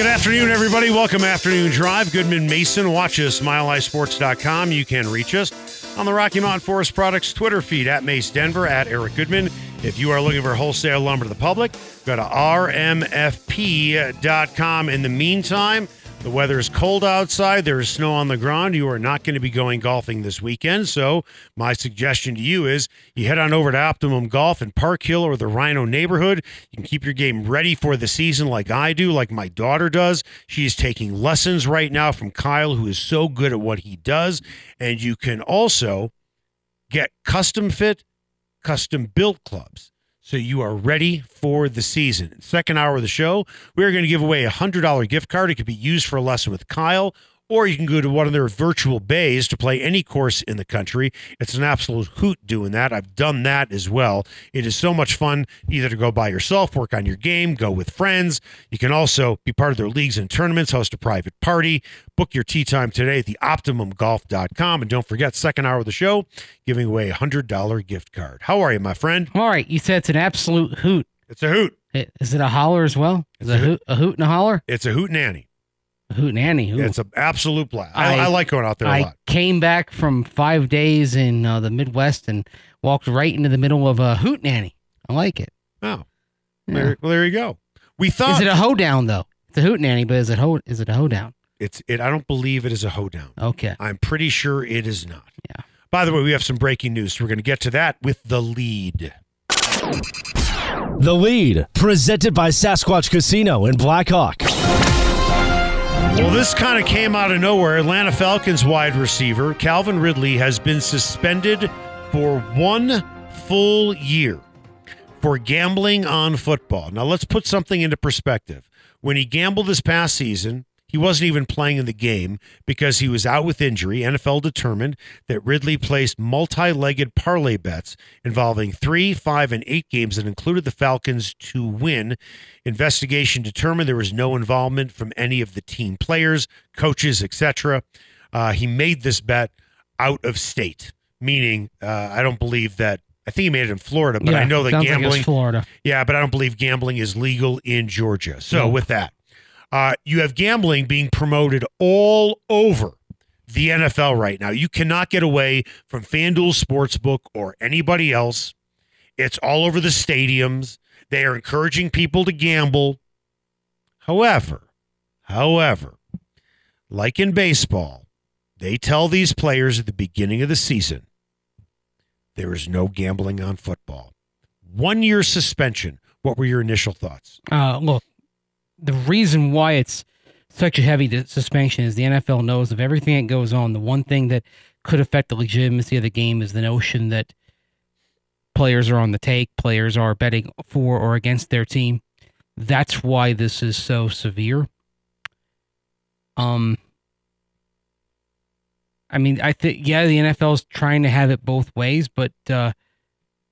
Good afternoon, everybody. Welcome Afternoon Drive. Goodman Mason. Watch us, milehighsports.com. You can reach us on the Rocky Mountain Forest Products Twitter feed at Mace Denver, at Eric Goodman. If you are looking for wholesale lumber to the public, go to rmfp.com. In the meantime, the weather is cold outside. There is snow on the ground. You are not going to be going golfing this weekend. So, my suggestion to you is you head on over to Optimum Golf in Park Hill or the RiNo neighborhood. You can keep your game ready for the season like I do, like my daughter does. She is taking lessons right now from Kyle, who is so good at what he does. And you can also get custom fit, custom built clubs so you are ready for the season. Second hour of the show, we are going to give away a $100 gift card. It could be used for a lesson with Kyle, or you can go to one of their virtual bays to play any course in the country. It's an absolute hoot doing that. I've done that as well. It is so much fun either to go by yourself, work on your game, go with friends. You can also be part of their leagues and tournaments, host a private party. Book your tea time today at theoptimumgolf.com. And don't forget, second hour of the show, giving away a $100 gift card. How are you, my friend? All right, you said it's an absolute hoot. It's a hoot. Is it a holler as well? Is It's it a a hoot, a hoot and a holler? It's a hoot nanny. A hoot nanny. Ooh. It's an absolute blast. I, I- I like going out there a I lot. came back from five days in uh, the Midwest and walked right into the middle of a hoot nanny. I like it. Oh, Yeah. there, well, there you go. We thought Is it a hoedown though? It's a hoot nanny, but is it ho? Is it a hoedown? it's it. I don't believe it is a hoedown. Okay. I'm pretty sure it is not. Yeah. By the way, we have some breaking news. So we're going to get to that with the lead. The lead, presented by Sasquatch Casino in Blackhawk. Well, this kind of came out of nowhere. Atlanta Falcons wide receiver Calvin Ridley has been suspended for one full year for gambling on football. Now, let's put something into perspective. When he gambled this past season, he wasn't even playing in the game because he was out with injury. NFL determined that Ridley placed multi legged parlay bets involving three, five, and eight games that included the Falcons to win. Investigation determined there was no involvement from any of the team players, coaches, etc. Uh, he made this bet out of state, meaning uh, I don't believe that. I think he made it in Florida, but I know that sounds like gambling. Florida. Yeah, but I don't believe gambling is legal in Georgia. So, with that, uh, you have gambling being promoted all over the NFL right now. You cannot get away from FanDuel Sportsbook or anybody else. It's all over the stadiums. They are encouraging people to gamble. However, however, like in baseball, they tell these players at the beginning of the season there is no gambling on football. One year suspension. What were your initial thoughts? Uh, look, the reason why it's such a heavy suspension is the NFL knows of everything that goes on. The one thing that could affect the legitimacy of the game is the notion that players are on the take, players are betting for or against their team. That's why this is so severe. Um, I mean, I think yeah, the NFL is trying to have it both ways, but uh,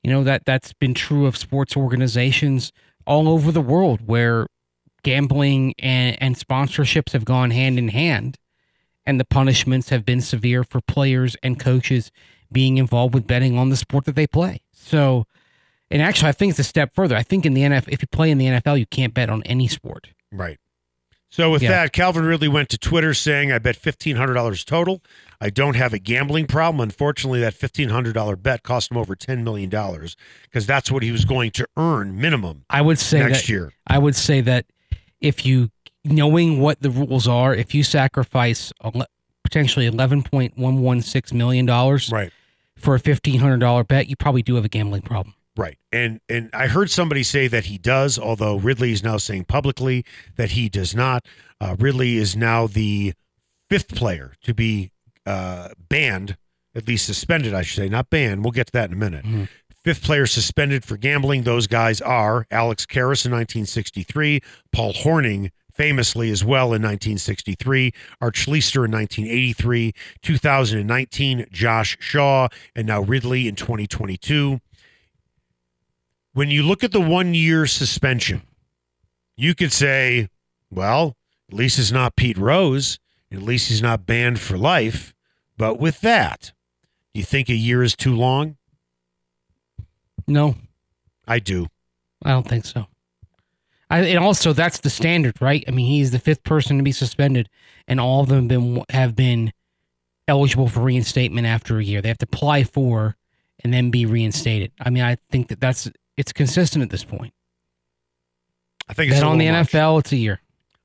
you know that that's been true of sports organizations all over the world where gambling and, and sponsorships have gone hand in hand and the punishments have been severe for players and coaches being involved with betting on the sport that they play so and actually i think it's a step further i think in the nfl if you play in the nfl you can't bet on any sport Right. So with Yeah. that, Calvin Ridley went to Twitter saying, "I bet fifteen hundred dollars total. I don't have a gambling problem. Unfortunately, that fifteen hundred dollar bet cost him over ten million dollars because that's what he was going to earn minimum i would say next that year. i would say that if you knowing what the rules are if you sacrifice potentially 11.116 million dollars Right. for a $1500 bet you probably do have a gambling problem Right. And and I heard somebody say that he does, although Ridley is now saying publicly that he does not. Uh, Ridley is now the fifth player to be uh, banned, at least suspended, I should say, not banned. We'll get to that in a minute. Mhm. Fifth player suspended for gambling. Those guys are Alex Karras in 1963, Paul Hornung famously as well in 1963, Art Schlichter in 1983, 2019, Josh Shaw, and now Ridley in 2022. When you look at the one year suspension, you could say, well, at least it's not Pete Rose. At least he's not banned for life. But with that, do you think a year is too long? No, I do. I don't think so. I, and also, that's the standard, right? I mean, he's the fifth person to be suspended, and all of them been have been eligible for reinstatement after a year. They have to apply for and then be reinstated. I mean, I think that that's it's consistent at this point. I think it's a on the much. NFL, it's a year.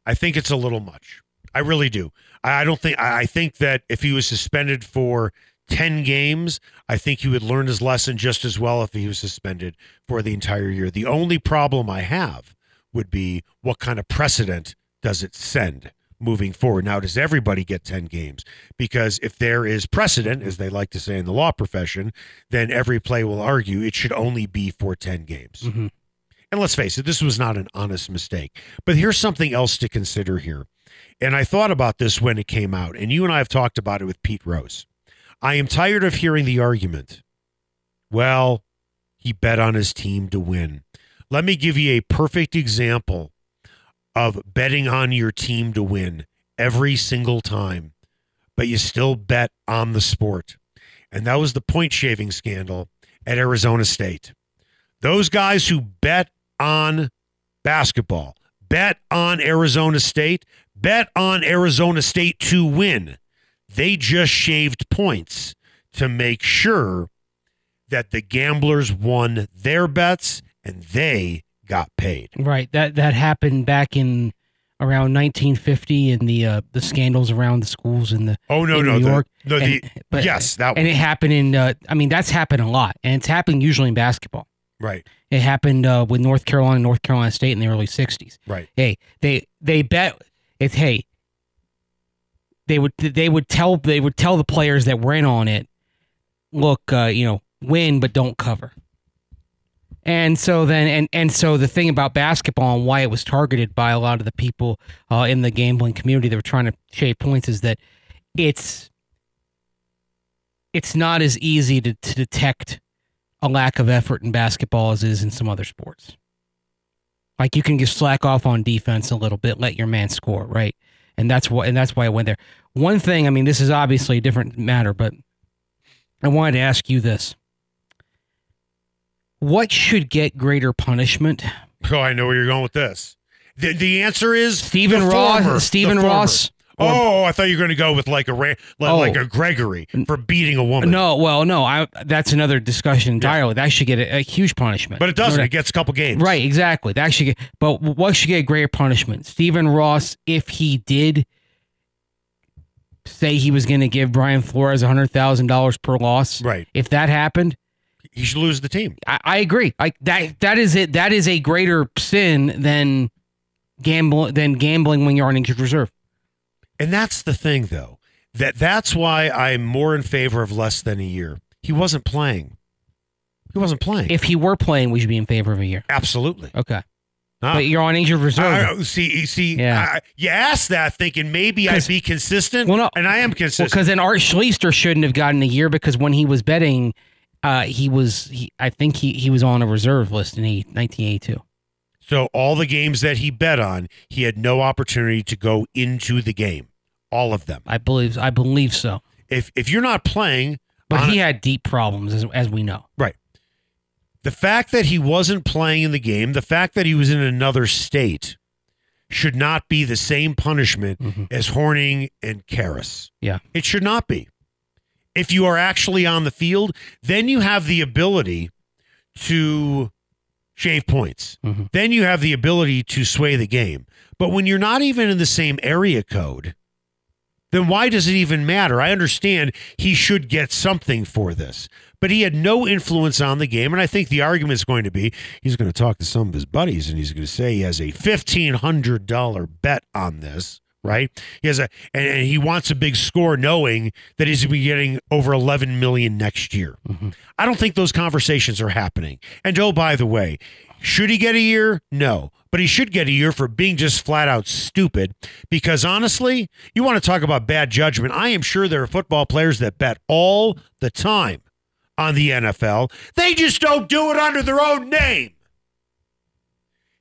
I think it's a little much. I really do. I I don't think. I I think that if he was suspended for ten games, I think he would learn his lesson just as well if he was suspended for the entire year. The only problem I have would be what kind of precedent does it send moving forward? Now, does everybody get ten games? Because if there is precedent, as they like to say in the law profession, then every play will argue it should only be for ten games. Mhm. And let's face it, this was not an honest mistake. But here's something else to consider here. And I thought about this when it came out, and you and I have talked about it with Pete Rose. I am tired of hearing the argument, well, he bet on his team to win. Let me give you a perfect example of betting on your team to win every single time, but you still bet on the sport. And that was the point shaving scandal at Arizona State. Those guys who bet on basketball, bet on Arizona State, bet on Arizona State to win. They just shaved points to make sure that the gamblers won their bets and they got paid. Right. That that happened back in around 1950 and the uh, the scandals around the schools in the Oh no, no, New the- York. no, the And- but- yes, that and it happened in uh, I mean that's happened a lot and it's happened usually in basketball. right, It happened uh, with North Carolina, North Carolina State in the early '60s. right. Hey, they they bet it's hey. They would they would tell they would tell the players that were in on it, look, uh, you know, win but don't cover. And so then and and so the thing about basketball and why it was targeted by a lot of the people uh, in the gambling community that were trying to shave points is that it's it's not as easy to, to detect a lack of effort in basketball as is in some other sports. Like you can just slack off on defense a little bit, let your man score, right? And that's what and that's why I went there. One thing, I mean, this is obviously a different matter, but I wanted to ask you this. What should get greater punishment? Oh, I know where you're going with this. The, the answer is Stephen Ross, former, Stephen. Ross. Oh, I thought you were going to go with like a like, Oh. like a Gregory for beating a woman. no, well, no, I that's another discussion entirely. That should get a, a huge punishment. but it doesn't. Right. It gets a couple games. Right, exactly. That should get, but what should get a greater punishment? Stephen Ross, if he did say he was going to give Brian Flores hundred thousand dollars per loss, Right. If that happened, He should lose the team. I, I agree. Like that, that is it. That is a greater sin than gamble than gambling when you're on injured reserve. And that's the thing, though. That that's why I'm more in favor of less than a year. He wasn't playing. He wasn't playing. If he were playing, we should be in favor of a year. Absolutely. Okay, but you're on injured reserve. I- see, see, Yeah. I- you asked that thinking maybe I'd be consistent, Well, no. and I am Well, consistent. because then Art Schlichter shouldn't have gotten a year because when he was betting, uh, he was he, I think he he was on a reserve list in 1982. So all the games that he bet on, he had no opportunity to go into the game. All of them. I believe I believe so. If if you're not playing, But he a- had deep problems as, as we know. right. The fact that he wasn't playing in the game, the fact that he was in another state, should not be the same punishment Mhm. as Hornung and Karras. Yeah. It should not be. If you are actually on the field, then you have the ability to shave points. Mhm. Then you have the ability to sway the game. But when you're not even in the same area code, then why does it even matter? I understand he should get something for this, but he had no influence on the game. And I think the argument is going to be he's going to talk to some of his buddies and he's going to say he has a $1,500 bet on this. Right, he has a, and, he wants a big score, knowing that he's going to be getting over 11 million next year. Mm-hmm. I don't think those conversations are happening. And oh, by the way, Should he get a year? No. But he should get a year for being just flat out stupid. Because honestly, you want to talk about bad judgment. I am sure there are football players that bet all the time on the NFL. They just don't do it under their own name.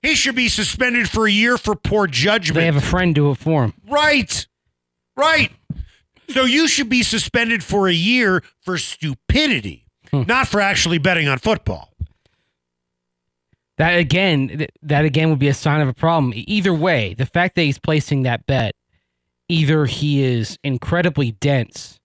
He should be suspended for a year for poor judgment. They have a friend do it for him. Right. Right. So you should be suspended for a year for stupidity, hmm. not for actually betting on football. That again, that again would be a sign of a problem. Either way, the fact that he's placing that bet, either he is incredibly dense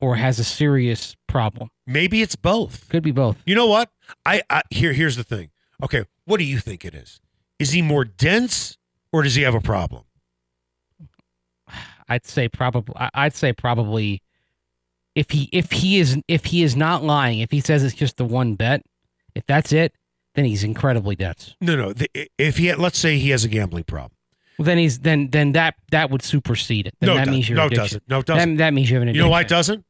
or has a serious problem. Maybe it's both. Could be both. You know what? I, I here here's the thing. Okay, what do you think it is? Is he more dense or does he have a problem? I'd say probably. I'd say probably. If he if he is if he is not lying, if he says it's just the one bet, if that's it, then he's incredibly dense. No, no. The, if he had, let's say he has a gambling problem. Well, then he's then then that that would supersede it. Then No, that doesn't. means you're No, it addiction. doesn't. No, it doesn't. That, that means you have an Addiction. You know why it doesn't?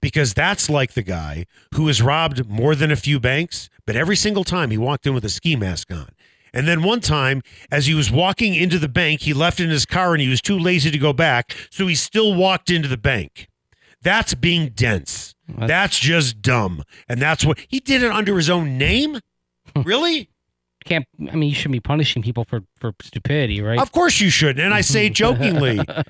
Because that's like the guy who has robbed more than a few banks, but every single time he walked in with a ski mask on. And then one time, as he was walking into the bank, he left in his car and he was too lazy to go back, so he still walked into the bank. That's being dense. That's- That's just dumb. And that's what he did it under his own name? Really? Can't. I mean, you shouldn't be punishing people for for stupidity, right? Of course you shouldn't. And I say jokingly. I-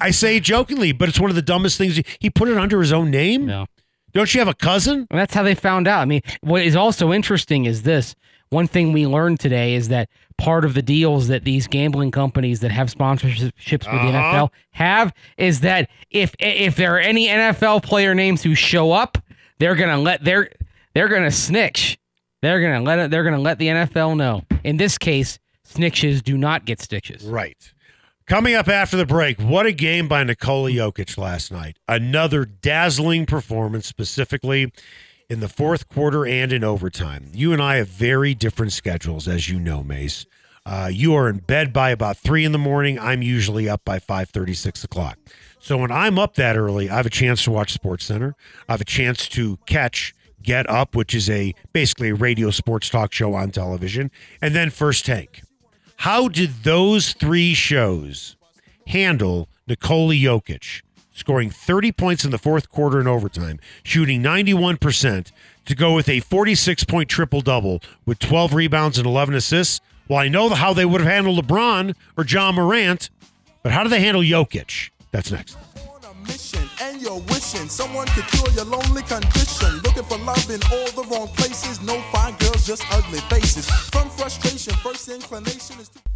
I say jokingly, but it's one of the dumbest things. He put it under his own name? no. Don't you have a cousin? And that's how they found out. I mean, what is also interesting is this. One thing we learned today is that part of the deals that these gambling companies that have sponsorships with the Uh-huh. NFL have is that if if there are any NFL player names who show up, they're gonna let they're they're gonna snitch. They're gonna let it. They're gonna let the NFL know. In this case, snitches do not get stitches. Right. Coming up after the break, what a game by Nikola Jokic last night. Another dazzling performance, specifically in the fourth quarter and in overtime. You and I have very different schedules, as you know, Mace. Uh, you are in bed by about three in the morning. I'm usually up by five thirty, six o'clock. So when I'm up that early, I have a chance to watch Sports Center. I have a chance to catch Get Up, which is a basically a radio sports talk show on television, and then First Take. How did those three shows handle Nikola Jokic scoring 30 points in the fourth quarter and overtime, shooting 91% to go with a 46 point triple double with 12 rebounds and 11 assists? Well, I know how they would have handled LeBron or Ja Morant, but how do they handle Jokic? That's next. and you're wishing someone could cure your lonely condition. Looking for love in all the wrong places. No fine girls, just ugly faces. From frustration, first inclination is to.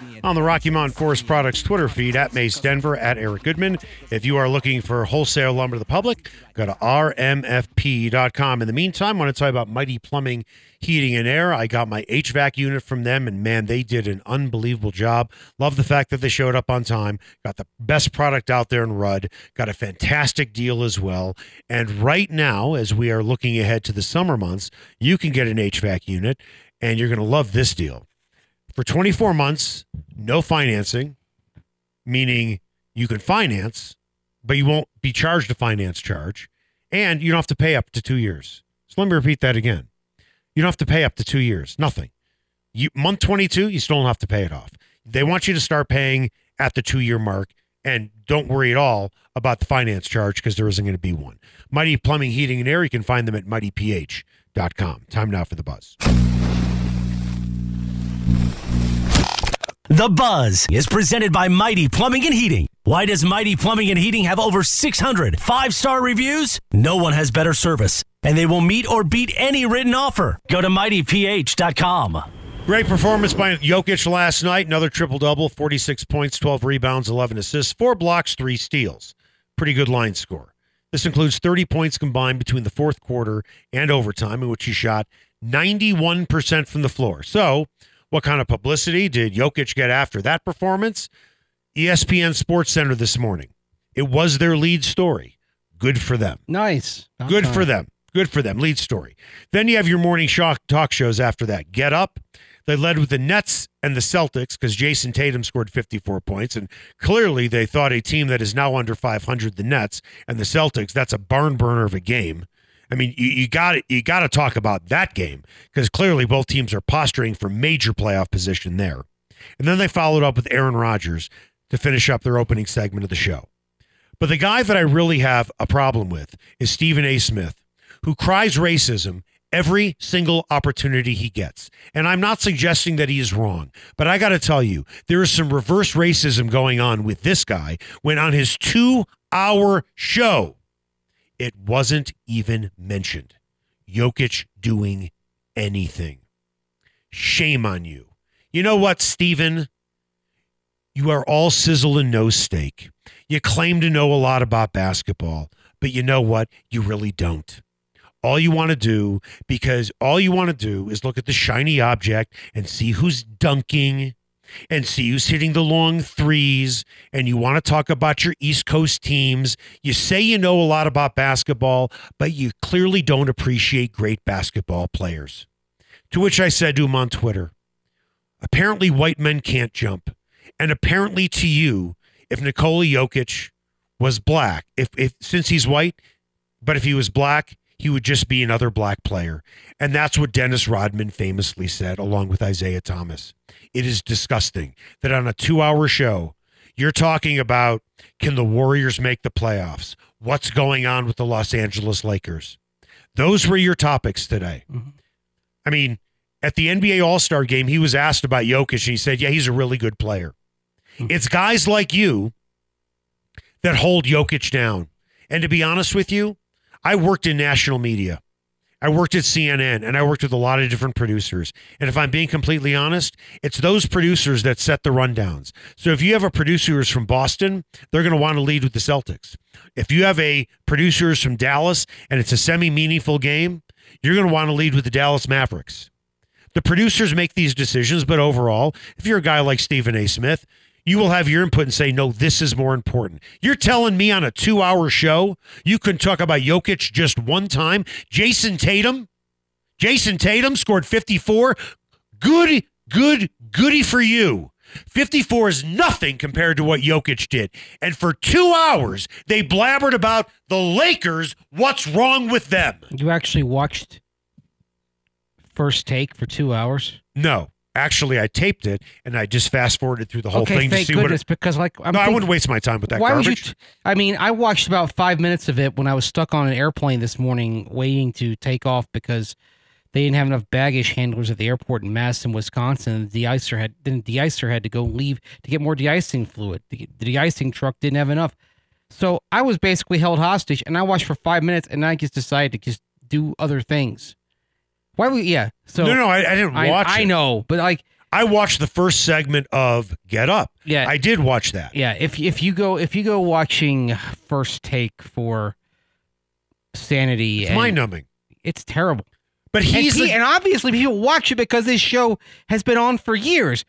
on the Rocky Mountain Forest Products Twitter feed at Mace Denver, at Eric Goodman. If you are looking for wholesale lumber to the public, go to rmfp.com. In the meantime, I want to tell you about Mighty Plumbing, Heating, and Air. I got my HVAC unit from them, and man, they did an unbelievable job. Love the fact that they showed up on time, got the best product out there in Ruud, got a fantastic deal as well. And right now, as we are looking ahead to the summer months, you can get an HVAC unit, and you're going to love this deal. For 24 months, no financing, meaning you can finance, but you won't be charged a finance charge, and you don't have to pay up to two years. So let me repeat that again. You don't have to pay up to two years. Nothing. You month 22, you still don't have to pay it off. They want you to start paying at the two year mark, and don't worry at all about the finance charge because there isn't going to be one. Mighty Plumbing, Heating, and Air. You can find them at mightyph.com. Time now for the buzz. The Buzz is presented by Mighty Plumbing and Heating. Why does Mighty Plumbing and Heating have over 600 five star reviews? No one has better service, and they will meet or beat any written offer. Go to mightyph.com. Great performance by Jokic last night. Another triple double 46 points, 12 rebounds, 11 assists, four blocks, three steals. Pretty good line score. This includes 30 points combined between the fourth quarter and overtime, in which he shot 91% from the floor. So, what kind of publicity did Jokic get after that performance? ESPN Sports Center this morning. It was their lead story. Good for them. Nice. Good for them. Good for them. Lead story. Then you have your morning shock talk shows after that. Get up. They led with the Nets and the Celtics because Jayson Tatum scored 54 points. And clearly they thought a team that is now under 500, the Nets and the Celtics, that's a barn burner of a game. I mean, you, got you got to talk about that game because clearly both teams are posturing for major playoff position there. And then they followed up with Aaron Rodgers to finish up their opening segment of the show. But the guy that I really have a problem with is Stephen A. Smith, who cries racism every single opportunity he gets. And I'm not suggesting that he is wrong, but I got to tell you, there is some reverse racism going on with this guy when on his two hour show, it wasn't even mentioned. Jokic doing anything. Shame on you. You know what, Stephen? You are all sizzle and no steak. You claim to know a lot about basketball, but you know what? You really don't. All you want to do, because all you want to do is look at the shiny object and see who's dunking and see who's hitting the long threes. And you want to talk about your East Coast teams. You say you know a lot about basketball, but you clearly don't appreciate great basketball players. To which I said to him on Twitter, apparently white men can't jump. And apparently to you, if Nikola Jokic was black, if, if since he's white, but if he was black, he would just be another black player. And that's what Dennis Rodman famously said, along with Isiah Thomas. It is disgusting that on a two hour show, you're talking about can the Warriors make the playoffs? What's going on with the Los Angeles Lakers? Those were your topics today. Mm-hmm. I mean, at the NBA All Star game, he was asked about Jokic, and he said, Yeah, he's a really good player. Mm-hmm. It's guys like you that hold Jokic down. And to be honest with you, I worked in national media. I worked at CNN and I worked with a lot of different producers. And if I'm being completely honest, it's those producers that set the rundowns. So if you have a producer who's from Boston, they're going to want to lead with the Celtics. If you have a producer who's from Dallas and it's a semi meaningful game, you're going to want to lead with the Dallas Mavericks. The producers make these decisions, but overall, if you're a guy like Stephen A. Smith, you will have your input and say, no, this is more important. You're telling me on a two hour show you can talk about Jokic just one time? Jayson Tatum? Jayson Tatum scored 54. Good, good, goody for you. 54 is nothing compared to what Jokic did. And for two hours, they blabbered about the Lakers. What's wrong with them? You actually watched First Take for two hours. No, actually, I taped it and I just fast forwarded through the whole okay, thing to see goodness, what. because like I'm no, I wouldn't waste my time with that why garbage. would you? T- I mean, I watched about five minutes of it when I was stuck on an airplane this morning, waiting to take off because they didn't have enough baggage handlers at the airport in Madison, Wisconsin. The de-icer had then the de-icer had to go leave to get more de-icing fluid. The, the de-icing truck didn't have enough, so I was basically held hostage, and I watched for five minutes, and I just decided to just do other things. Why would yeah? So no, no, I, I didn't I, watch I it. know, but like I watched the first segment of Get Up. Yeah. I did watch that. Yeah, if if you go if you go watching First Take for Sanity, It's mind numbing. it's terrible. But And, he's pe- the- and obviously people watch it because this show has been on for years.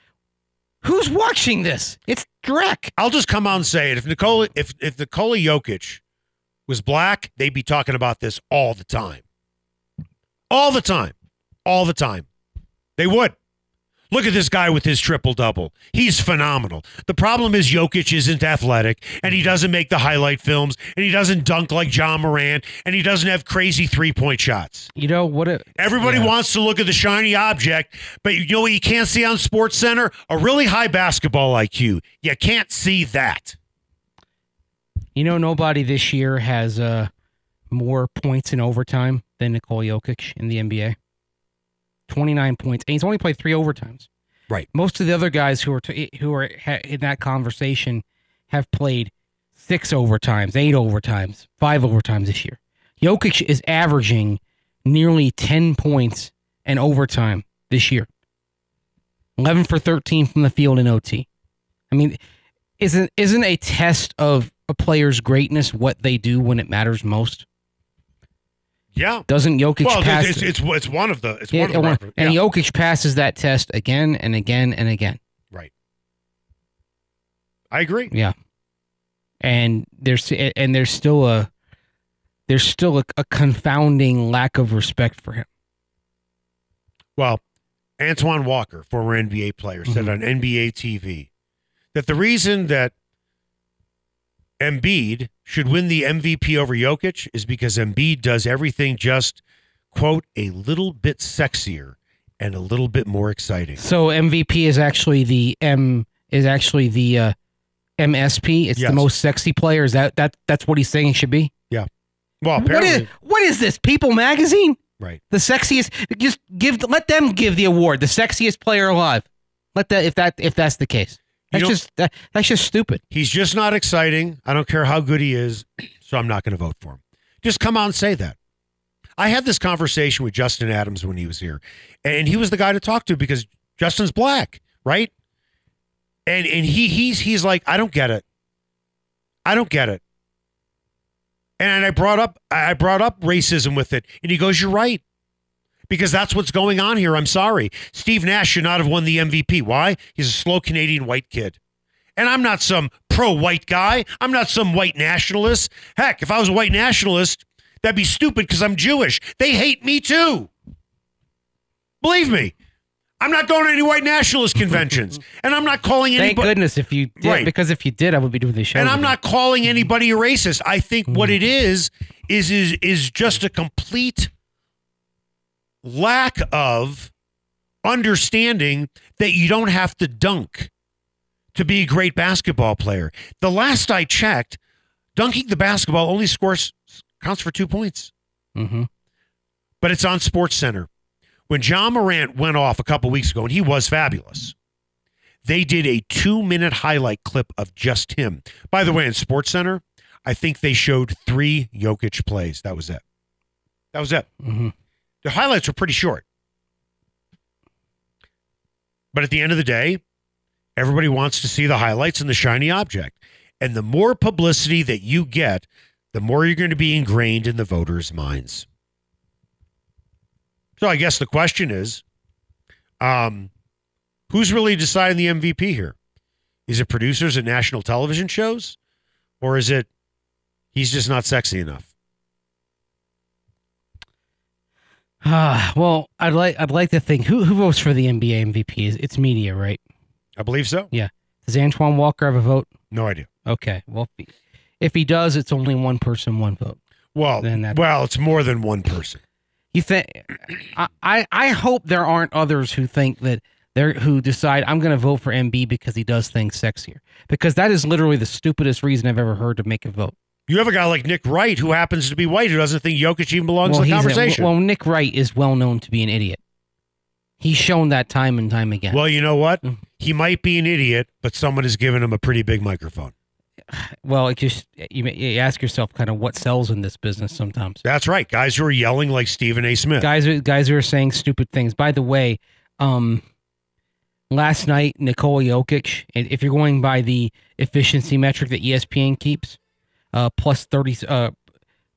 Who's watching this? It's Drek. I'll just come out and say it. If Nikola, if if Nikola Jokic was black, they'd be talking about this all the time, all the time, all the time. They would. Look at this guy with his triple double. He's phenomenal. The problem is Jokic isn't athletic, and he doesn't make the highlight films, and he doesn't dunk like Ja Morant, and he doesn't have crazy three point shots. You know what? It, Everybody yeah. wants to look at the shiny object, but you know what you can't see on Sports Center? A really high basketball IQ. You can't see that. You know nobody this year has uh more points in overtime than Nikola Jokic in the NBA. Twenty nine points, and he's only played three overtimes. Right. Most of the other guys who are t- who are ha- in that conversation have played six overtimes, eight overtimes, five overtimes this year. Jokic is averaging nearly ten points in overtime this year. Eleven for thirteen from the field in OT. I mean, isn't isn't a test of a player's greatness what they do when it matters most? Yeah. Doesn't Jokic Well, pass? it's, it's it's one of the it's Yeah, one of the and refer- and yeah. Jokic passes that test again and again and again. right. I agree. Yeah, and there's and there's still a there's still a, a confounding lack of respect for him. Well, Antoine Walker, former NBA player, said mm-hmm. on NBA TV that the reason that Embiid should win the MVP over Jokic is because Embiid does everything just, quote, a little bit sexier and a little bit more exciting. So MVP is actually the M is actually the uh, MSP. It's Yes. the most sexy player. Is that that that's what he's saying it should be? Yeah. Well, apparently, is what is this? People magazine? right. The sexiest just give let them give the award. The sexiest player alive. Let that if that if that's the case. That's just that, that's just stupid. He's just not exciting. I don't care how good he is, so I'm not going to vote for him. Just come out and say that. I had this conversation with Justin Adams when he was here, and he was the guy to talk to because Justin's black, right? And and he he's he's like, I don't get it. I don't get it. And I brought up I brought up racism with it, and he goes, "You're right." Because that's what's going on here. I'm sorry. Steve Nash should not have won the MVP. Why? He's a slow Canadian white kid. And I'm not some pro white guy. I'm not some white nationalist. Heck, if I was a white nationalist, that'd be stupid because I'm Jewish. They hate me too. Believe me. I'm not going to any white nationalist conventions. and I'm not calling anybody. Thank goodness if you did Right. because if you did, I would be doing the show. and I'm today. not calling anybody a racist. I think what mm. it is is is is just a complete lack of understanding that you don't have to dunk to be a great basketball player. The last I checked, dunking the basketball only scores counts for 2 points. Mhm. But it's on Sports Center. When Ja Morant went off a couple weeks ago and he was fabulous they did a two minute highlight clip of just him. By the way, in Sports Center, I think they showed three Jokic plays. That was it. That was it. Mhm. The highlights were pretty short. But at the end of the day, everybody wants to see the highlights and the shiny object. And the more publicity that you get, the more you're going to be ingrained in the voters' minds. So I guess the question is, um, who's really deciding the MVP here? Is it producers at national television shows, or is it he's just not sexy enough? Ah, well, I'd like I'd like to think who who votes for the NBA MVP? Is It's media, right? I believe so. Yeah. Does Antoine Walker have a vote? No idea. Okay. Well, if he, does, it's only one person, one vote. Well, Then that- well, it's more than one person. You think? I, I I hope there aren't others who think that they're who decide I'm going to vote for Embiid because he does things sexier. Because that is literally the stupidest reason I've ever heard to make a vote. You have a guy like Nick Wright who happens to be white who doesn't think Jokic even belongs in the he's a- conversation. well, Nick Wright is well known to be an idiot. He's shown that time and time again. well, you know what? Mm. He might be an idiot, but someone has given him a pretty big microphone. Well, it just you, may- you ask yourself kind of what sells in this business sometimes. That's right. Guys who are yelling like Stephen A. Smith. guys guys who are saying stupid things. By the way, um, last night Nikola Jokic, if you're going by the efficiency metric that ESPN keeps, uh, plus thirty, uh,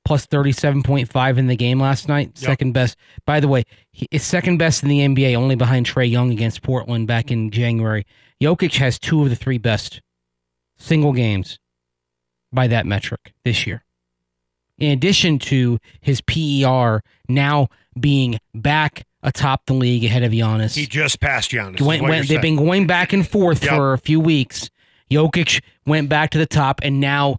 plus thirty seven point five in the game last night, Yep. second best. By the way, he is second best in the NBA, only behind Trae Young against Portland back in January. Jokic has two of the three best single games by that metric this year in addition to his PER now being back atop the league ahead of Giannis. he just passed Giannis. Went- went- they've saying. been going back and forth Yep. for a few weeks. Jokic went back to the top, and now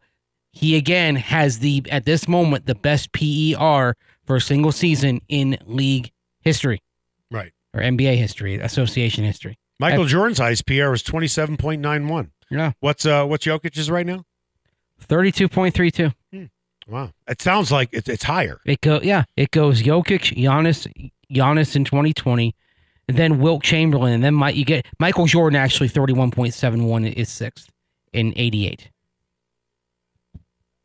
he again has the at this moment the best PER for a single season in league history right. or NBA history, association history. Michael Jordan's highest PER was twenty seven point nine one. Yeah, What's uh what's Jokic's right now? thirty-two point three two. Wow, it sounds like it's it's higher. It go yeah, it goes Jokic, Giannis, Giannis in 2020, and then Wilt Chamberlain, and then my, you get Michael Jordan actually 31.71 is sixth in 88.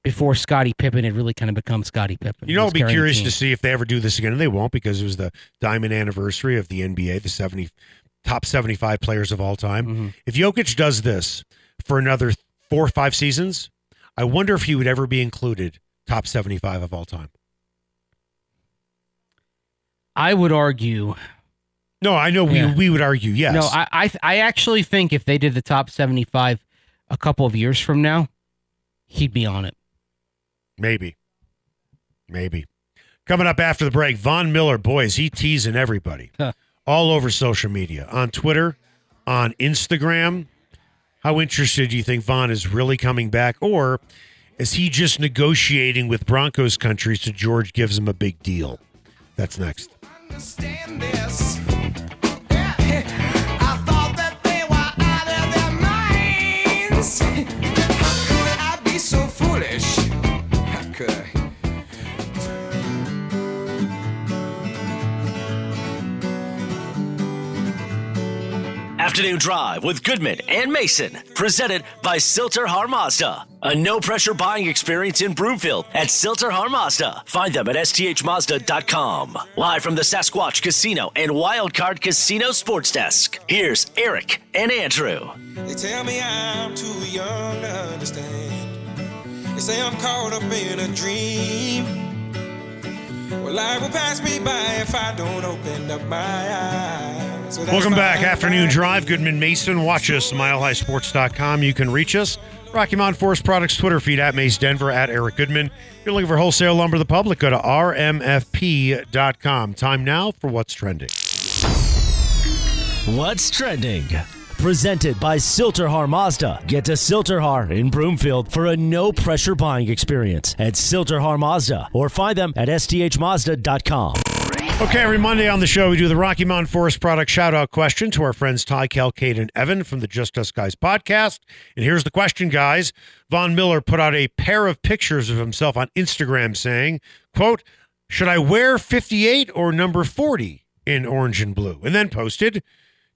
Before Scottie Pippen had really kind of become Scottie Pippen. You know, I'll be curious to see if they ever do this again, and they won't because it was the diamond anniversary of the NBA, the seventy top seventy five players of all time. Mhm. If Jokic does this for another four or five seasons, I wonder if he would ever be included top 75 of all time. I would argue. No, I know we, Yeah. we would argue yes. No, I, I I actually think if they did the top seventy-five a couple of years from now, he'd be on it. Maybe. Maybe. Coming up after the break, Von Miller, boys, he teasing everybody Huh. all over social media, on Twitter, on Instagram. How interested do you think Von is really coming back? Or is he just negotiating with Broncos country so George gives him a big deal? That's next. Afternoon Drive with Goodman and Mason, presented by Sill-TerHar Mazda. A no pressure buying experience in Broomfield at Sill-TerHar Mazda. Find them at sthmazda.com. Live from the Sasquatch Casino and Wildcard Casino Sports Desk. Here's Eric and Andrew. They tell me I'm too young to understand. They say I'm caught up in a dream. Well, life will pass me by if I don't open up my eyes. So Welcome back. fine. Afternoon Drive. Goodman Mason. Watch us, milehighsports.com. You can reach us. Rocky Mountain Forest Products Twitter feed at Mace Denver at Eric Goodman. If you're looking for wholesale lumber to the public, go to rmfp.com. Time now for what's trending. What's trending? Presented by Sill-TerHar Mazda. Get to Sill-TerHar in Broomfield for a no pressure buying experience at Sill-TerHar Mazda or find them at sthmazda.com. Okay, every Monday on the show, we do the Rocky Mountain Forest Product shout out question to our friends Ty, Kel, Kate, and Evan from the Just Us Guys podcast. And here's the question, guys. Von Miller put out a pair of pictures of himself on Instagram saying, quote, should I wear 58 or number 40 in orange and blue? And then posted,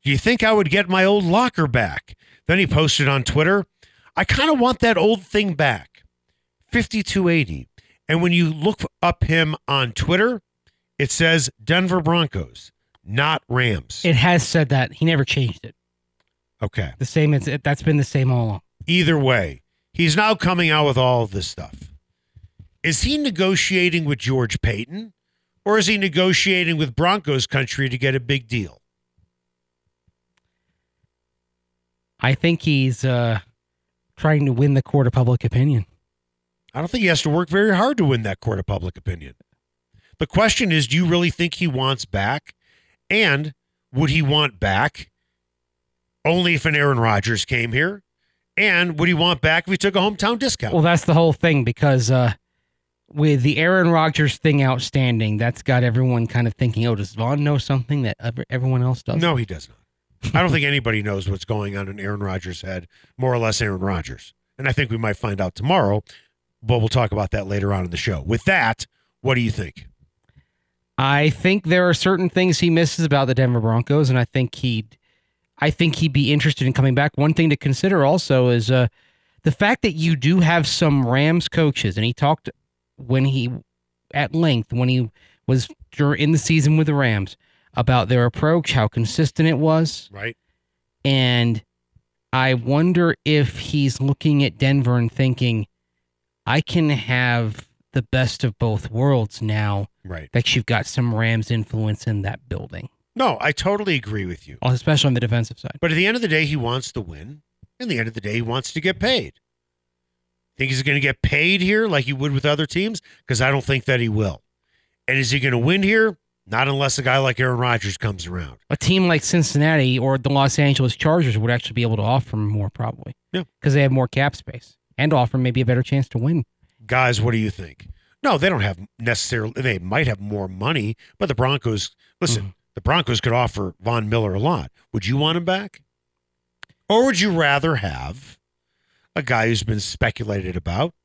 do you think I would get my old locker back? Then he posted on Twitter, I kind of want that old thing back. 5280. And when you look up him on Twitter, it says Denver Broncos, not Rams. It has said that he never changed it. okay. The same as that's been the same all along. Either way, he's now coming out with all of this stuff. Is he negotiating with George Paton or is he negotiating with Broncos country to get a big deal? I think he's uh, trying to win the court of public opinion. I don't think he has to work very hard to win that court of public opinion. The question is do you really think he wants back? And would he want back only if an Aaron Rodgers came here? And would he want back if he took a hometown discount? Well, that's the whole thing because uh, with the Aaron Rodgers thing outstanding, that's got everyone kind of thinking, oh, does Von know something that everyone else doesn't? No, he does not. I don't think anybody knows what's going on in Aaron Rodgers' head, more or less Aaron Rodgers. And I think we might find out tomorrow, but we'll talk about that later on in the show. With that, what do you think? I think there are certain things he misses about the Denver Broncos, and I think he'd, I think he'd be interested in coming back. One thing to consider also is uh, the fact that you do have some Rams coaches, and he talked when he, at length, when he was in the season with the Rams about their approach, how consistent it was, Right? and I wonder if he's looking at Denver and thinking, I can have the best of both worlds now Right. that you've got some Rams influence in that building, No, I totally agree with you. especially on the defensive side. But at the end of the day, he wants to win. And the end of the day, he wants to get paid. Think he's going to get paid here like he would with other teams? Because I don't think that he will. And is he going to win here? Not unless a guy like Aaron Rodgers comes around. A team like Cincinnati or the Los Angeles Chargers would actually be able to offer him more, probably. Yeah. Because they have more cap space and offer maybe a better chance to win. Guys, what do you think? No, they don't have necessarily. They might have more money, but the Broncos. Listen, the Broncos could offer Von Miller a lot. Would you want him back, or would you rather have a guy who's been speculated about,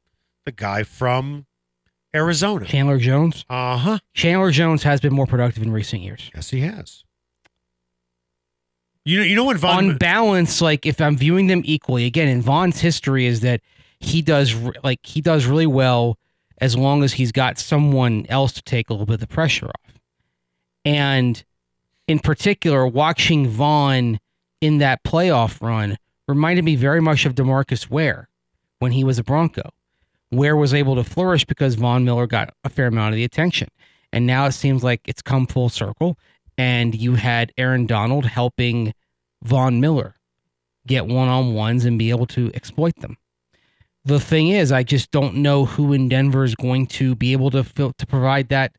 the guy from Arizona? Chandler Jones. Uh huh. Chandler Jones has been more productive in recent years. Yes, he has. You know, you know when Von on balance, like if I'm viewing them equally, again, in Von's history is that he does like he does really well as long as he's got someone else to take a little bit of the pressure off. And in particular, watching Von in that playoff run reminded me very much of Demarcus Ware when he was a Bronco. Ware was able to flourish because Von Miller got a fair amount of the attention. And now it seems like it's come full circle. And you had Aaron Donald helping Von Miller get one on ones and be able to exploit them. The thing is, I just don't know who in Denver is going to be able to fill, to provide that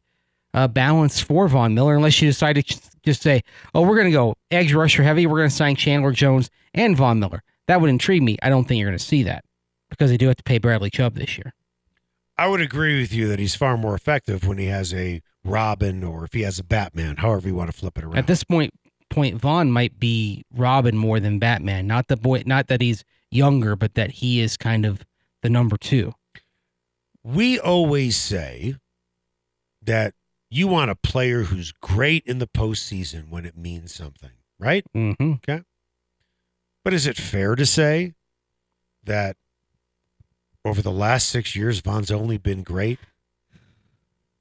uh, balance for Von Miller unless you decide to just say, oh, we're going to go edge rusher heavy. We're going to sign Chandler Jones and Von Miller. That would intrigue me. I don't think you're going to see that because they do have to pay Bradley Chubb this year. I would agree with you that he's far more effective when he has a Robin or if he has a Batman, however you want to flip it around. At this point, point Von might be Robin more than Batman. Not the boy, not that he's younger, but that he is kind of the number two. we always say that you want a player who's great in the postseason when it means something, right? Mm-hmm. Okay. But is it fair to say that over the last six years, Von's only been great?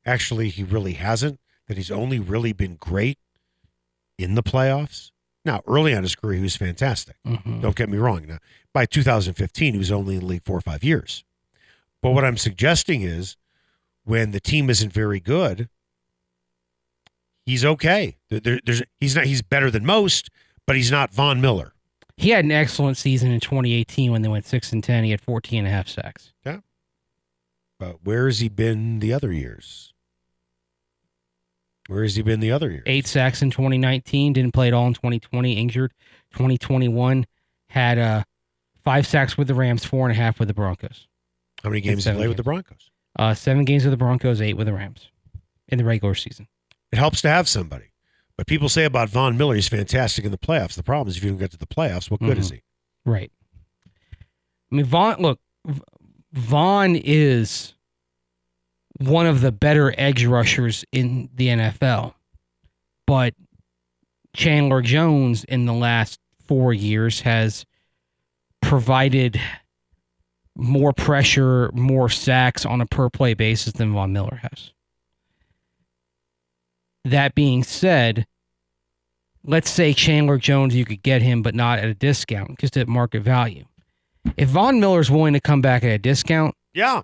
Actually, he really hasn't. That he's only really been great in the playoffs. Now, early on his career, he was fantastic. Mhm. Don't get me wrong. Now, by 2015, he was only in the league four or five years. But what I'm suggesting is when the team isn't very good, he's okay. There- there- there's, he's not. He's better than most, but he's not Von Miller. He had an excellent season in 2018 when they went six and ten. He had 14 and a half sacks. Yeah, but where has he been the other years? Where has he been the other years? Eight sacks in 2019. Didn't play at all in 2020. Injured. 2021 had uh, five sacks with the Rams, four and a half with the Broncos. How many games did he play with the. Broncos? Uh, seven games with the Broncos, eight with the Rams in the regular season. It helps to have somebody. But people say about Von Miller, he's fantastic in the playoffs. The problem is if you don't get to the playoffs, what good is he? Right. I mean, Von. Look, Von is one of the better edge rushers in the NFL, but Chandler Jones in the last four years has provided more pressure, more sacks on a per play basis than Von Miller has. That being said, let's say Chandler Jones, you could get him, but not at a discount, just at market value. If Von Miller's willing to come back at a discount, Yeah.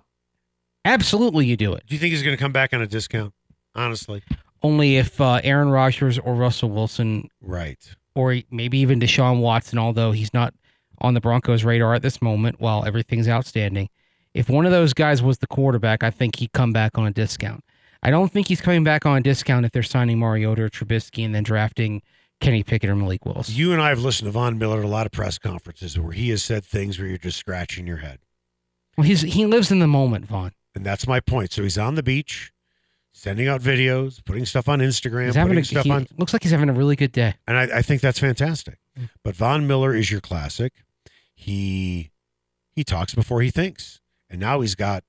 absolutely you do it. Do you think he's going to come back on a discount? Honestly. Only if uh, Aaron Rodgers or Russell Wilson Right. or maybe even Deshaun Watson, although he's not on the Broncos' radar at this moment while everything's outstanding. If one of those guys was the quarterback, I think he'd come back on a discount. I don't think he's coming back on a discount if they're signing Mariota or Trubisky and then drafting Kenny Pickett or Malik Willis. You and I have listened to Von Miller at a lot of press conferences where he has said things where you're just scratching your head. Well, he's he lives in the moment, Von. And that's my point. So he's on the beach, sending out videos, putting stuff on Instagram, He's putting a, stuff he, on looks like he's having a really good day. and I, I think that's fantastic. Mm. But Von Miller is your classic. He he talks before he thinks, and now he's got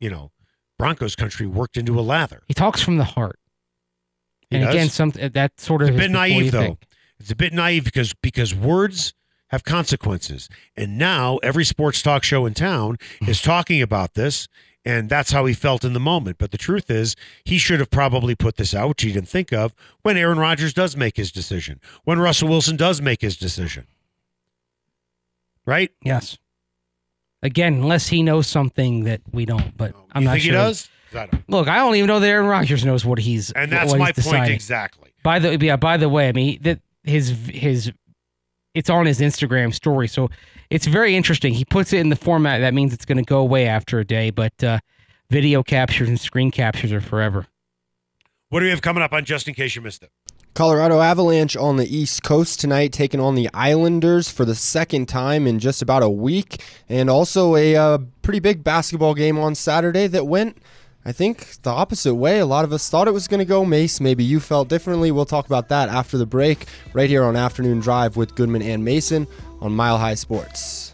you know Broncos country worked into a lather. He talks from the heart. He and does. again, some that sort of It's a bit naive though. think. It's a bit naive because because words have consequences, and now every sports talk show in town mm. is talking about this. And that's how he felt in the moment. But the truth is, he should have probably put this out, which he didn't think of, when Aaron Rodgers does make his decision, when Russell Wilson does make his decision. Right? Yes. Again, unless he knows something that we don't, but I'm you not think sure. he does? I don't. Look, I don't even know that Aaron Rodgers knows what he's And that's what my he's point deciding. exactly. By the yeah, by the way, I mean that his his it's on his Instagram story, so it's very interesting. He puts it in the format that means it's going to go away after a day, but uh, video captures and screen captures are forever. What do we have coming up on just in case you missed it? Colorado Avalanche on the East Coast tonight, taking on the Islanders for the second time in just about a week, and also a uh, pretty big basketball game on Saturday that went, I think, the opposite way. A lot of us thought it was going to go Mace. Maybe you felt differently. We'll talk about that after the break, right here on Afternoon Drive with Goodman and Mason on Mile High Sports.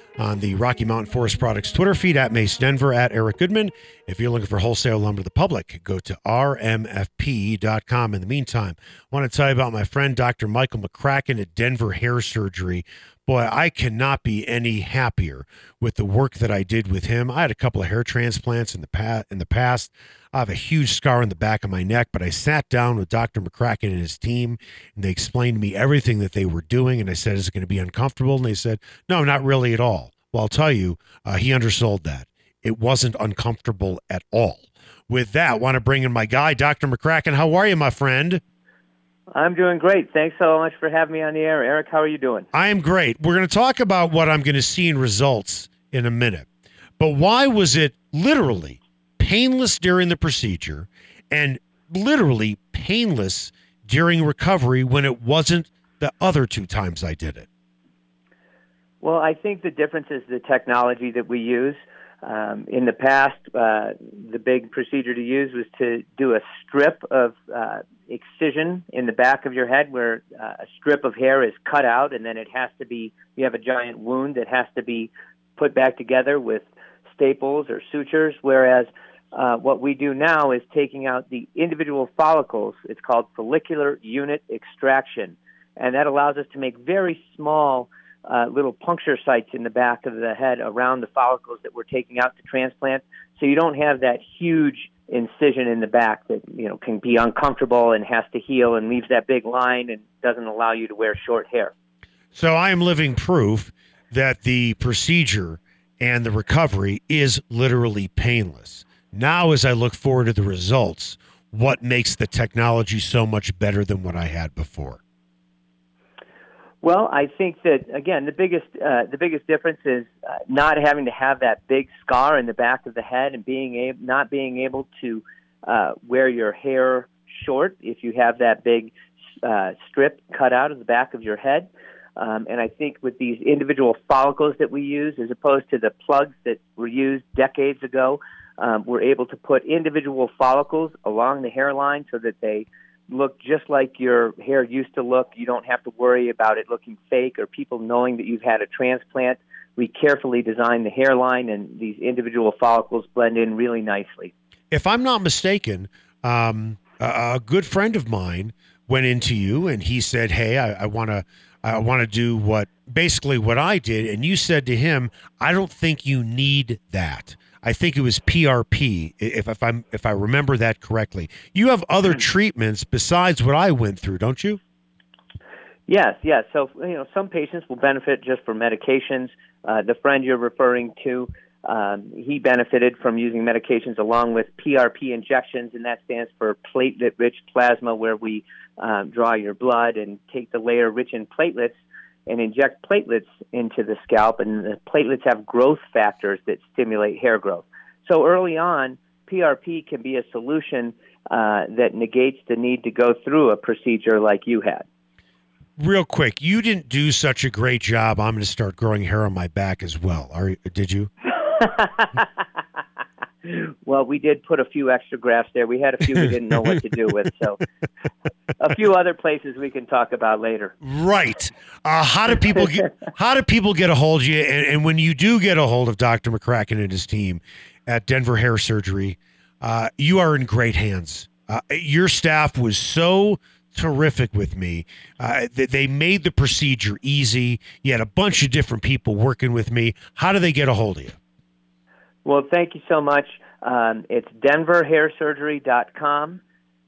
on the Rocky Mountain Forest Products Twitter feed at Mace Denver at Eric Goodman. If you're looking for wholesale lumber to the public, go to rmfp.com. In the meantime, I want to tell you about my friend Dr. Michael McCracken at Denver Hair Surgery. Boy, I cannot be any happier with the work that I did with him. I had a couple of hair transplants in the past. In the past, I have a huge scar on the back of my neck, but I sat down with Dr. McCracken and his team, and they explained to me everything that they were doing. And I said, "Is it going to be uncomfortable?" And they said, "No, not really at all." Well, I'll tell you, uh, he undersold that. It wasn't uncomfortable at all. With that, want to bring in my guy, Dr. McCracken. How are you, my friend? I'm doing great. Thanks so much for having me on the air. Eric, how are you doing? I am great. We're going to talk about what I'm going to see in results in a minute. But why was it literally painless during the procedure and literally painless during recovery when it wasn't the other two times I did it? Well, I think the difference is the technology that we use. Um, in the past, uh, the big procedure to use was to do a strip of uh, excision in the back of your head where uh, a strip of hair is cut out and then it has to be, you have a giant wound that has to be put back together with staples or sutures, whereas uh, what we do now is taking out the individual follicles. It's called follicular unit extraction, and that allows us to make very small uh, little puncture sites in the back of the head around the follicles that we're taking out to transplant. So you don't have that huge incision in the back that you know can be uncomfortable and has to heal and leaves that big line and doesn't allow you to wear short hair. So I am living proof that the procedure and the recovery is literally painless. Now, as I look forward to the results, what makes the technology so much better than what I had before? Well, I think that again, the biggest uh, the biggest difference is uh, not having to have that big scar in the back of the head and being able not being able to uh, wear your hair short if you have that big uh, strip cut out of the back of your head. Um, and I think with these individual follicles that we use, as opposed to the plugs that were used decades ago, um, we're able to put individual follicles along the hairline so that they look just like your hair used to look. You don't have to worry about it looking fake or people knowing that you've had a transplant. We carefully design the hairline, and these individual follicles blend in really nicely. If I'm not mistaken, um, a, a good friend of mine went into you and he said, "Hey, I want to." I want to do what basically what I did. And you said to him, I don't think you need that. I think it was PRP, if, if I'm if I remember that correctly. You have other treatments besides what I went through, don't you? Yes, yes. So you know, some patients will benefit just from medications. Uh, the friend you're referring to, um, he benefited from using medications along with PRP injections, and that stands for platelet-rich plasma, where we um, draw your blood and take the layer rich in platelets and inject platelets into the scalp, and the platelets have growth factors that stimulate hair growth. So early on, PRP can be a solution uh, that negates the need to go through a procedure like you had. Real quick, you didn't do such a great job. I'm going to start growing hair on my back as well. Are did you? well, we did put a few extra grafts there. We had a few we didn't know what to do with, so a few other places we can talk about later. Right. Uh, how do people get How do people get a hold of you? And, and, when you do get a hold of Dr. McCracken and his team at Denver Hair Surgery, uh, you are in great hands. Uh, your staff was so terrific with me. Uh, they made the procedure easy. You had a bunch of different people working with me. How do they get a hold of you? Well, thank you so much. Um, it's denverhairsurgery.com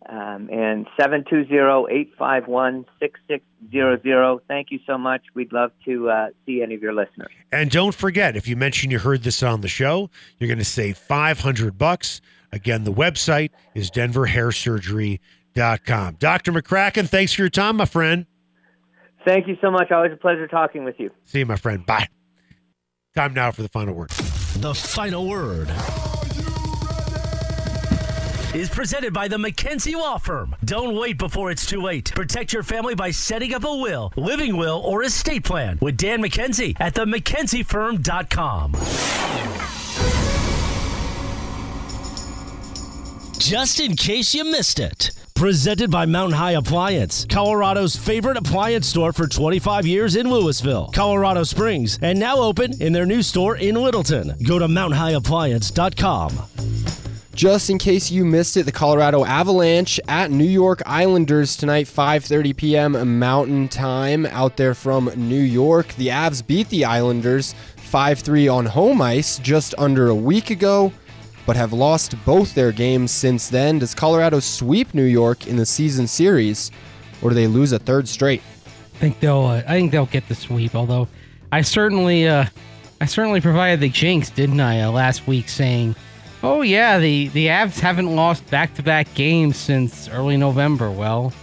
um, and 720-851-6600. Thank you so much. We'd love to uh, see any of your listeners. And don't forget, if you mention you heard this on the show, you're going to save 500 bucks. Again, the website is denverhairsurgery.com. Dr. McCracken, thanks for your time, my friend. Thank you so much. Always a pleasure talking with you. See you, my friend. Bye. Time now for the final word. The final word. is presented by the McKenzie Law Firm. Don't wait before it's too late. Protect your family by setting up a will, living will, or estate plan with Dan McKenzie at the McKenzieFirm.com. Just in case you missed it. Presented by Mountain High Appliance, Colorado's favorite appliance store for 25 years in Louisville, Colorado Springs, and now open in their new store in Littleton. Go to mountainhighappliance.com. Just in case you missed it, the Colorado Avalanche at New York Islanders tonight, 5:30 p.m. Mountain Time. Out there from New York, the Avs beat the Islanders 5-3 on home ice just under a week ago, but have lost both their games since then. Does Colorado sweep New York in the season series, or do they lose a third straight? I think they'll. Uh, I think they'll get the sweep. Although, I certainly, uh, I certainly provided the jinx, didn't I, uh, last week, saying, "Oh yeah, the the Avs haven't lost back-to-back games since early November." Well,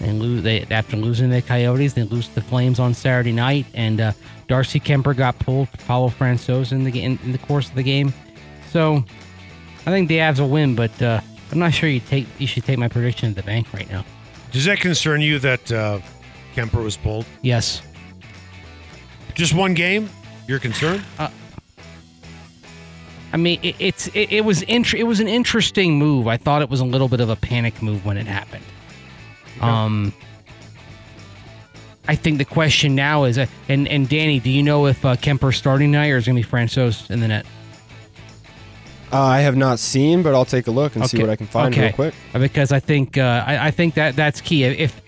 they lose. They after losing the Coyotes, they lose the Flames on Saturday night, and uh, Darcy Kuemper got pulled Pavel Francouz in the in, in the course of the game. So, I think the Avs will win, but uh, I'm not sure you take you should take my prediction at the bank right now. Does that concern you that uh, Kuemper was pulled? Yes. Just one game? You're concerned? I mean, it, it's it, it was int- it was an interesting move. I thought it was a little bit of a panic move when it happened. Um, I think the question now is, uh, and and Danny, do you know if uh, Kuemper's starting tonight or is going to be Francouz in the net? Uh, I have not seen, but I'll take a look and see what I can find real quick. Because I think uh, I, I think that that's key. If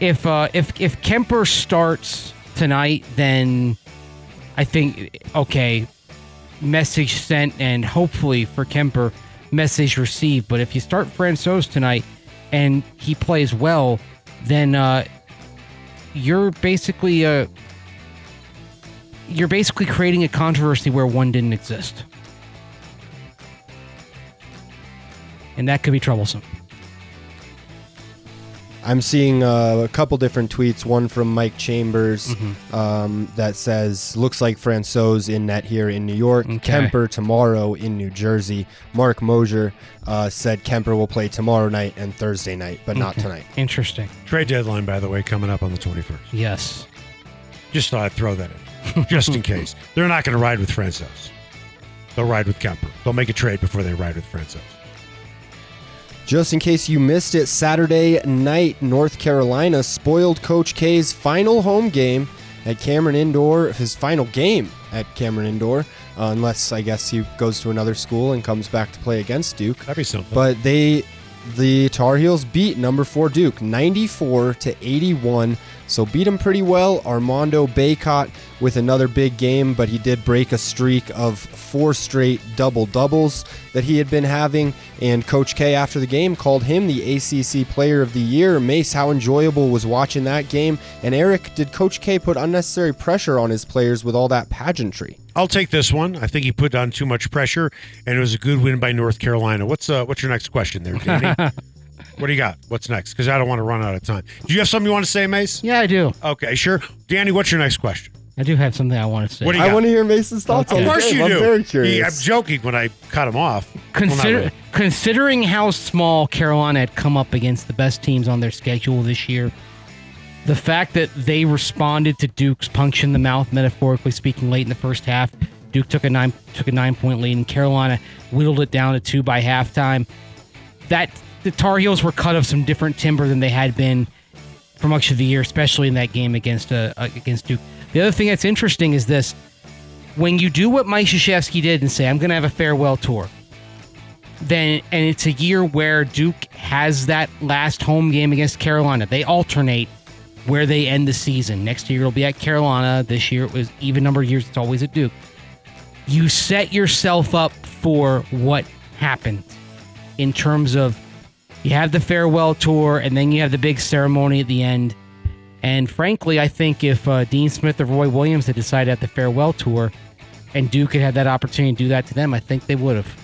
if uh, if if Kuemper starts tonight, then I think okay, message sent, and hopefully for Kuemper, message received. But if you start Francouz tonight and he plays well, then uh, you're basically uh, you're basically creating a controversy where one didn't exist. And that could be troublesome. I'm seeing uh, a couple different tweets. One from Mike Chambers Mm-hmm. um, that says, "Looks like Francouz in net here in New York. Kuemper tomorrow in New Jersey." Mark Mosier uh, said Kuemper will play tomorrow night and Thursday night, but not tonight. Interesting. Trade deadline, by the way, coming up on the 21st. Yes. Just thought I'd throw that in, just in case. They're not going to ride with Francouz. They'll ride with Kuemper. They'll make a trade before they ride with Francouz. Just in case you missed it, Saturday night, North Carolina spoiled Coach K's final home game at Cameron Indoor, his final game at Cameron Indoor, uh, unless I guess he goes to another school and comes back to play against Duke. That'd be something. But they, the Tar Heels beat number four Duke 94 to 81. So beat him pretty well. Armando Bacot with another big game, but he did break a streak of four straight double doubles that he had been having. And Coach K after the game called him the ACC Player of the Year. Mace, how enjoyable was watching that game? And Eric, did Coach K put unnecessary pressure on his players with all that pageantry? I'll take this one. I think he put on too much pressure, and it was a good win by North Carolina. What's uh, what's your next question there, Danny? what do you got? What's next? Because I don't want to run out of time. Do you have something you want to say, Mace? Yeah, I do. Okay, sure. Danny, what's your next question? I do have something I want to say. What do you I got? want to hear Mason's thoughts Okay. on Of course game. you I'm do. very He- curious. I'm joking when I cut him off. Well, not Consider really. considering how small Carolina had come up against the best teams on their schedule this year, the fact that they responded to Duke's punch in the mouth, metaphorically speaking, late in the first half. Duke took a nine took a nine point lead, and Carolina whittled it down to two by halftime. That the Tar Heels were cut of some different timber than they had been for much of the year, especially in that game against uh, against Duke. The other thing that's interesting is this: when you do what Mike Krzyzewski did and say, "I'm going to have a farewell tour," then and it's a year where Duke has that last home game against Carolina. They alternate where they end the season. Next year it'll be at Carolina. This year it was even number of years. It's always at Duke. You set yourself up for what happened in terms of you have the farewell tour and then you have the big ceremony at the end. And frankly, I think if uh, Dean Smith or Roy Williams had decided at the farewell tour and Duke had had that opportunity to do that to them, I think they would have.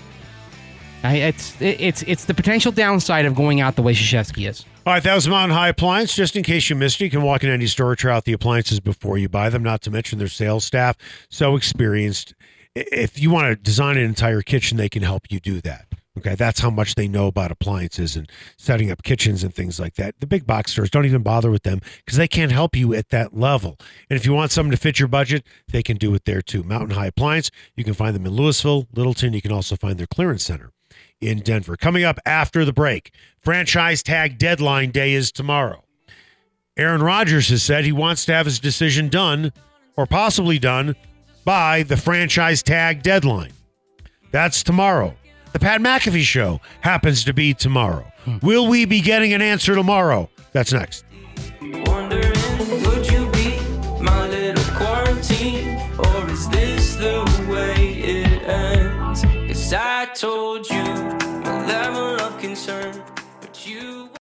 It's it's it's the potential downside of going out the way Krzyzewski is. All right, that was Mountain High Appliance. Just in case you missed it, you can walk in any store, try out the appliances before you buy them. Not to mention their sales staff, so experienced. If you want to design an entire kitchen, they can help you do that. Okay, that's how much they know about appliances and setting up kitchens and things like that. The big box stores don't even bother with them because they can't help you at that level. And if you want something to fit your budget, they can do it there too. Mountain High Appliance, you can find them in Louisville, Littleton. You can also find their clearance center in Denver. Coming up after the break, franchise tag deadline day is tomorrow. Aaron Rodgers has said he wants to have his decision done or possibly done by the franchise tag deadline. That's tomorrow. The Pat McAfee show happens to be tomorrow. Hmm. Will we be getting an answer tomorrow? That's next. Wondering, would you be my little quarantine? Or is this the way it ends? Cause I told you